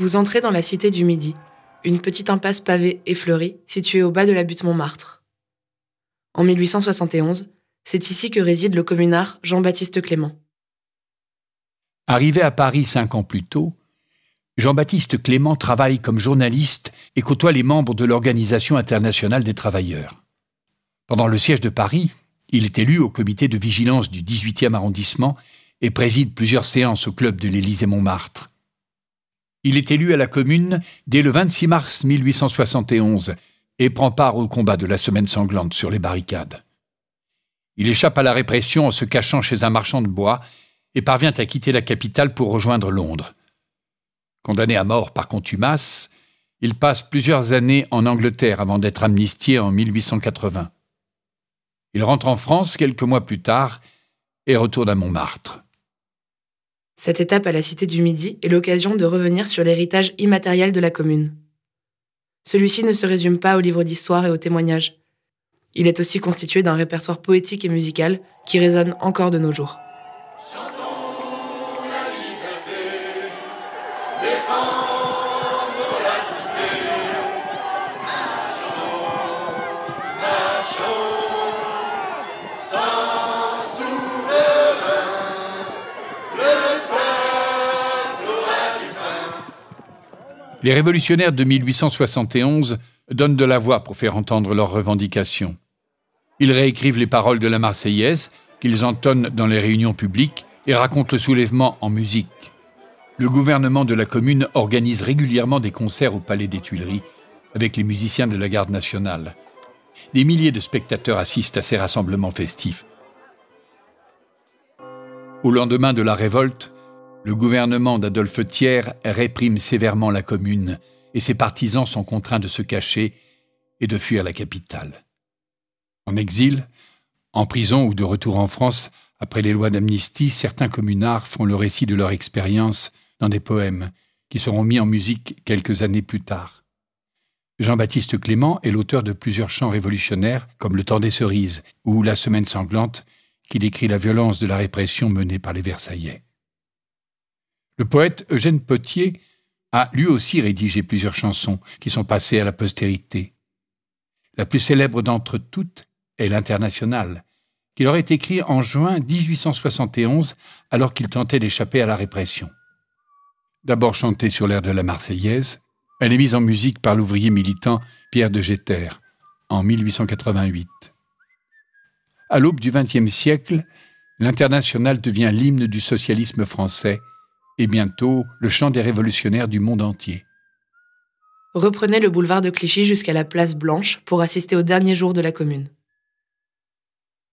Vous entrez dans la cité du Midi, une petite impasse pavée et fleurie située au bas de la butte Montmartre. En 1871, c'est ici que réside le communard Jean-Baptiste Clément. Arrivé à Paris cinq ans plus tôt, Jean-Baptiste Clément travaille comme journaliste et côtoie les membres de l'Organisation internationale des travailleurs. Pendant le siège de Paris, il est élu au comité de vigilance du 18e arrondissement et préside plusieurs séances au club de l'Élysée-Montmartre. Il est élu à la commune dès le 26 mars 1871 et prend part au combat de la semaine sanglante sur les barricades. Il échappe à la répression en se cachant chez un marchand de bois et parvient à quitter la capitale pour rejoindre Londres. Condamné à mort par contumace, il passe plusieurs années en Angleterre avant d'être amnistié en 1880. Il rentre en France quelques mois plus tard et retourne à Montmartre. Cette étape à la Cité du Midi est l'occasion de revenir sur l'héritage immatériel de la commune. Celui-ci ne se résume pas aux livres d'histoire et aux témoignages. Il est aussi constitué d'un répertoire poétique et musical qui résonne encore de nos jours. Les révolutionnaires de 1871 donnent de la voix pour faire entendre leurs revendications. Ils réécrivent les paroles de la Marseillaise qu'ils entonnent dans les réunions publiques et racontent le soulèvement en musique. Le gouvernement de la commune organise régulièrement des concerts au Palais des Tuileries avec les musiciens de la garde nationale. Des milliers de spectateurs assistent à ces rassemblements festifs. Au lendemain de la révolte, le gouvernement d'Adolphe Thiers réprime sévèrement la commune et ses partisans sont contraints de se cacher et de fuir la capitale. En exil, en prison ou de retour en France, après les lois d'amnistie, certains communards font le récit de leur expérience dans des poèmes qui seront mis en musique quelques années plus tard. Jean-Baptiste Clément est l'auteur de plusieurs chants révolutionnaires comme Le temps des cerises ou La semaine sanglante qui décrit la violence de la répression menée par les Versaillais. Le poète Eugène Potier a lui aussi rédigé plusieurs chansons qui sont passées à la postérité. La plus célèbre d'entre toutes est l'Internationale, qu'il aurait écrit en juin 1871 alors qu'il tentait d'échapper à la répression. D'abord chantée sur l'air de la Marseillaise, elle est mise en musique par l'ouvrier militant Pierre de Jeter en 1888. À l'aube du XXe siècle, l'Internationale devient l'hymne du socialisme français et bientôt le chant des révolutionnaires du monde entier. Reprenez le boulevard de Clichy jusqu'à la place Blanche pour assister au dernier jour de la Commune.